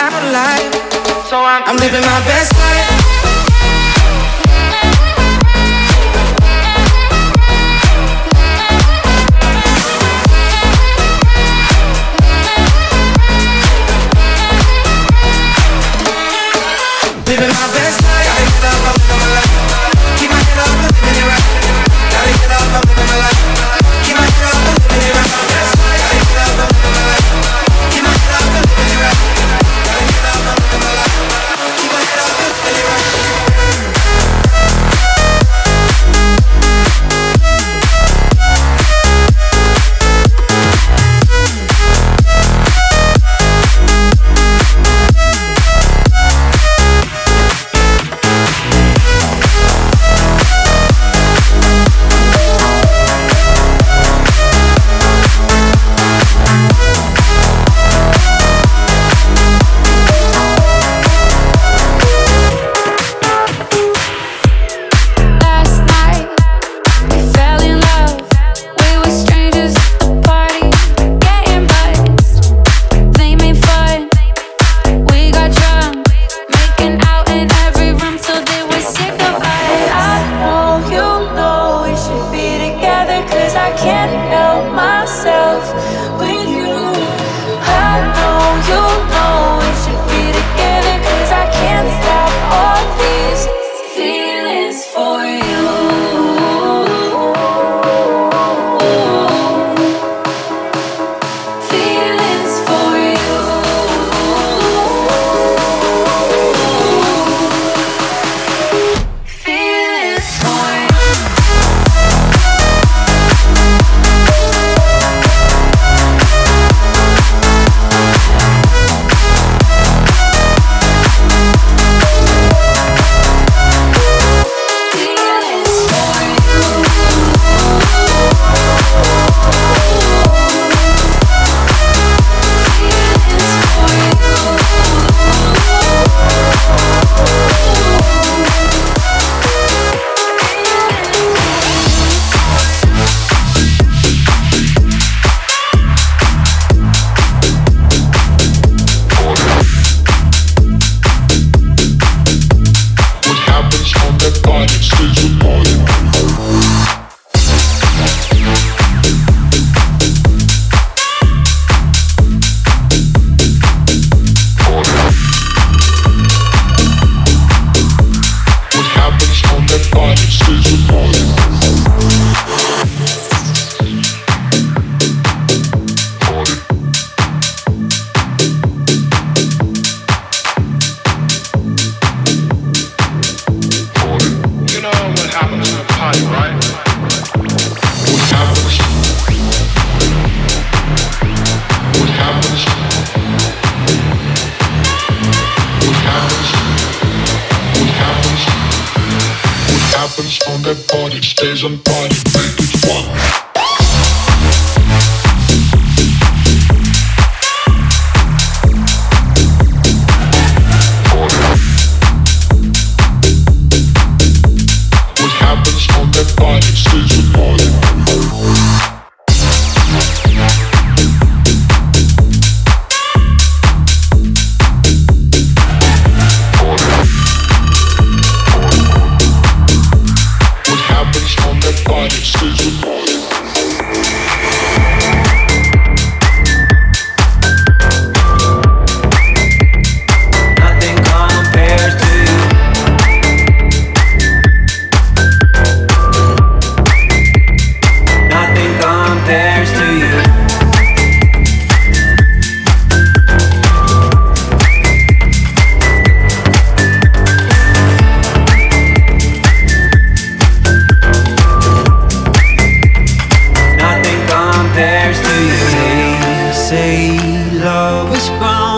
alive. So I'm, I'm living my best life.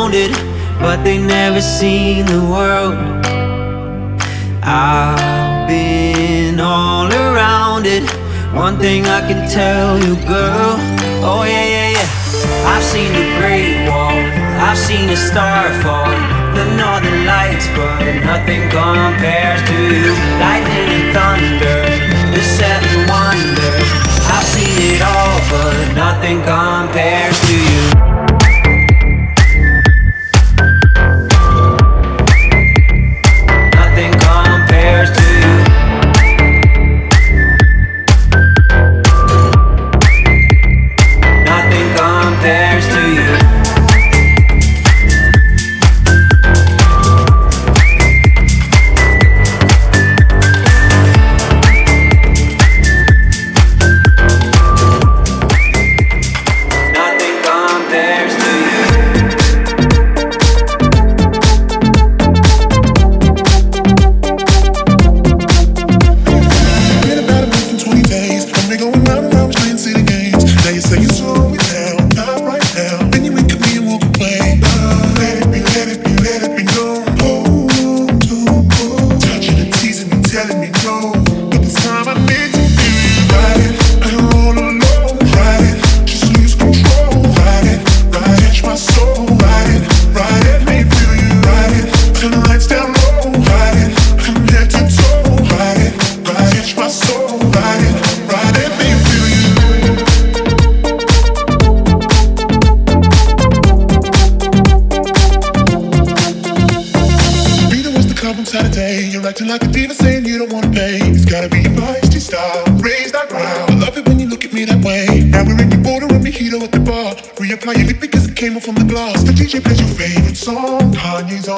but they never seen the world. I've been all around it. One thing I can tell you, girl. Oh, yeah, yeah, yeah. I've seen the Great Wall, I've seen the star fall, the northern lights, but nothing compares to you. Lightning and thunder, the seven wonders. I've seen it all, but nothing compares to you.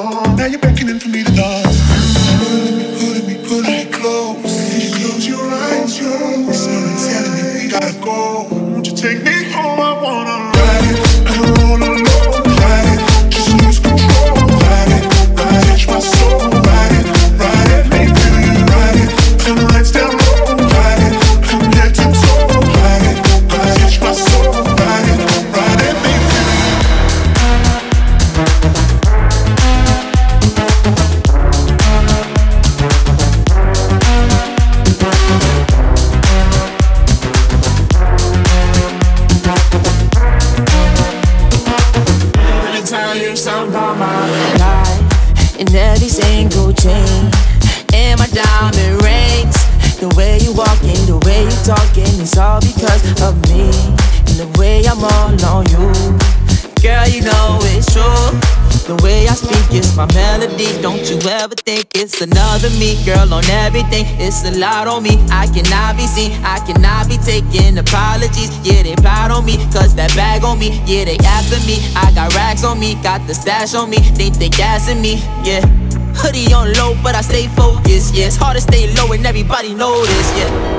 Now you're beckoning for me to die. It's another me, girl, on everything. It's a lot on me. I cannot be seen. I cannot be taking apologies. Yeah, they plot on me. Cause that bag on me. Yeah, they after me. I got racks on me. Got the stash on me. Think they gassing me. Yeah. Hoodie on low, but I stay focused. Yeah, it's hard to stay low and everybody this. Yeah,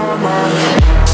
on my mind.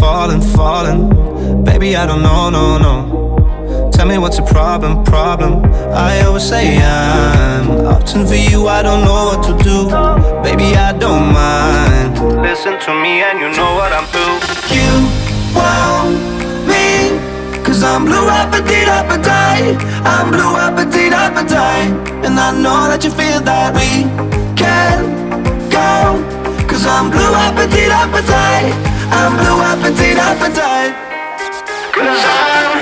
Sound normal I don't know, no, no. Tell me what's the problem, problem. I always say I'm often for you, I don't know what to do. Baby, I don't mind. Listen to me and you know what I'm through. You want me, cause I'm blue appetite, appetite. I'm blue appetite, appetite. And I know that you feel that we can go. Cause I'm blue appetite, appetite. I'm blue appetite, appetite. Cause I'm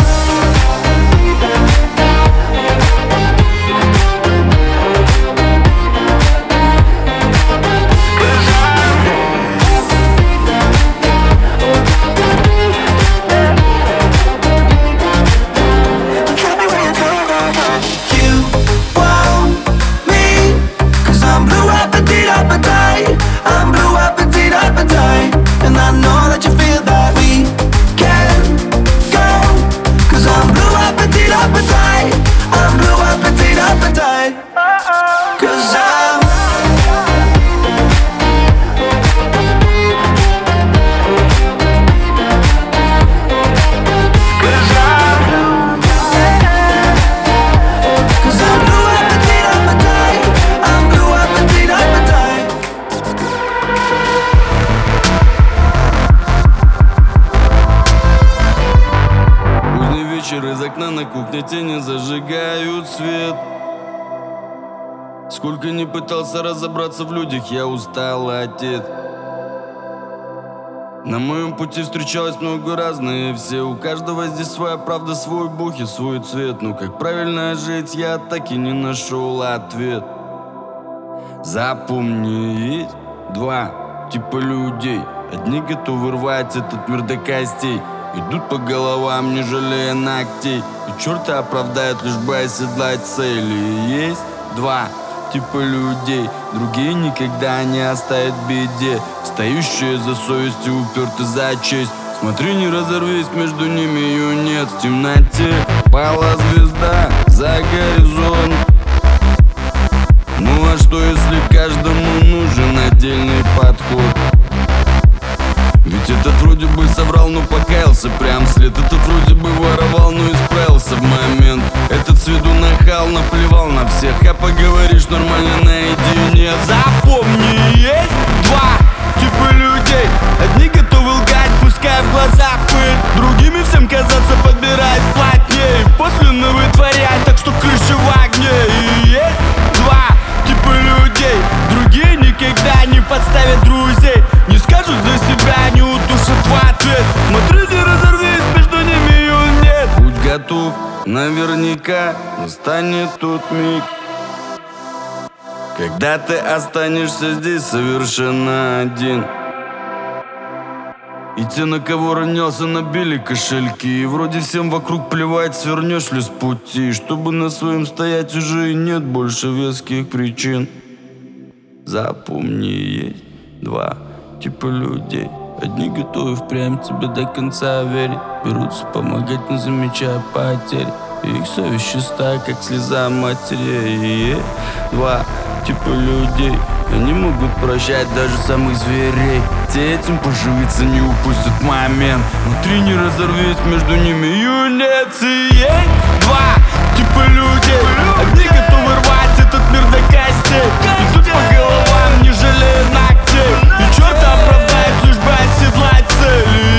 Сколько не пытался разобраться в людях, я устал отец. На моем пути встречалось много разные все. У каждого здесь своя правда, свой бух и свой цвет. Ну как правильно жить, я так и не нашел ответ. Запомни, есть два типа людей. Одни готовы рвать этот мир до костей. Идут по головам, не жалея ногтей. И черта оправдают, лишь бы оседлать цели. Есть два типа людей. Другие никогда не оставят беде. Стоящие за совесть и уперты за честь. Смотри, не разорвись, между ними ее нет. В темноте пала звезда за горизонт. Ну а что, если каждому нужен отдельный подход? Ведь этот вроде бы соврал, но покаялся прям. След Этот вроде бы воровал, но исправился в момент. Этот с виду нахал, наплевал на всех. А поговоришь нормально наедине Запомни, есть два наверняка настанет тот миг когда ты останешься здесь совершенно один. И те, на кого ронялся, набили кошельки. И вроде всем вокруг плевать, свернешь ли с пути Чтобы на своем стоять уже и нет больше веских причин. Запомни, есть два типа людей. Одни готовы впрямь тебе до конца верить Берутся помогать, не замечая потерь их совесть чиста, как слеза матерей Два типа людей. Они могут прощать даже самых зверей. Детям поживиться не упустят момент. Внутри не разорвет между ними юнецией Два типа людей. Одни готовы рвать этот мир до костей. Идут по головам, не жалея ногтей. И черт оправдает, лишь бы оседлать цели.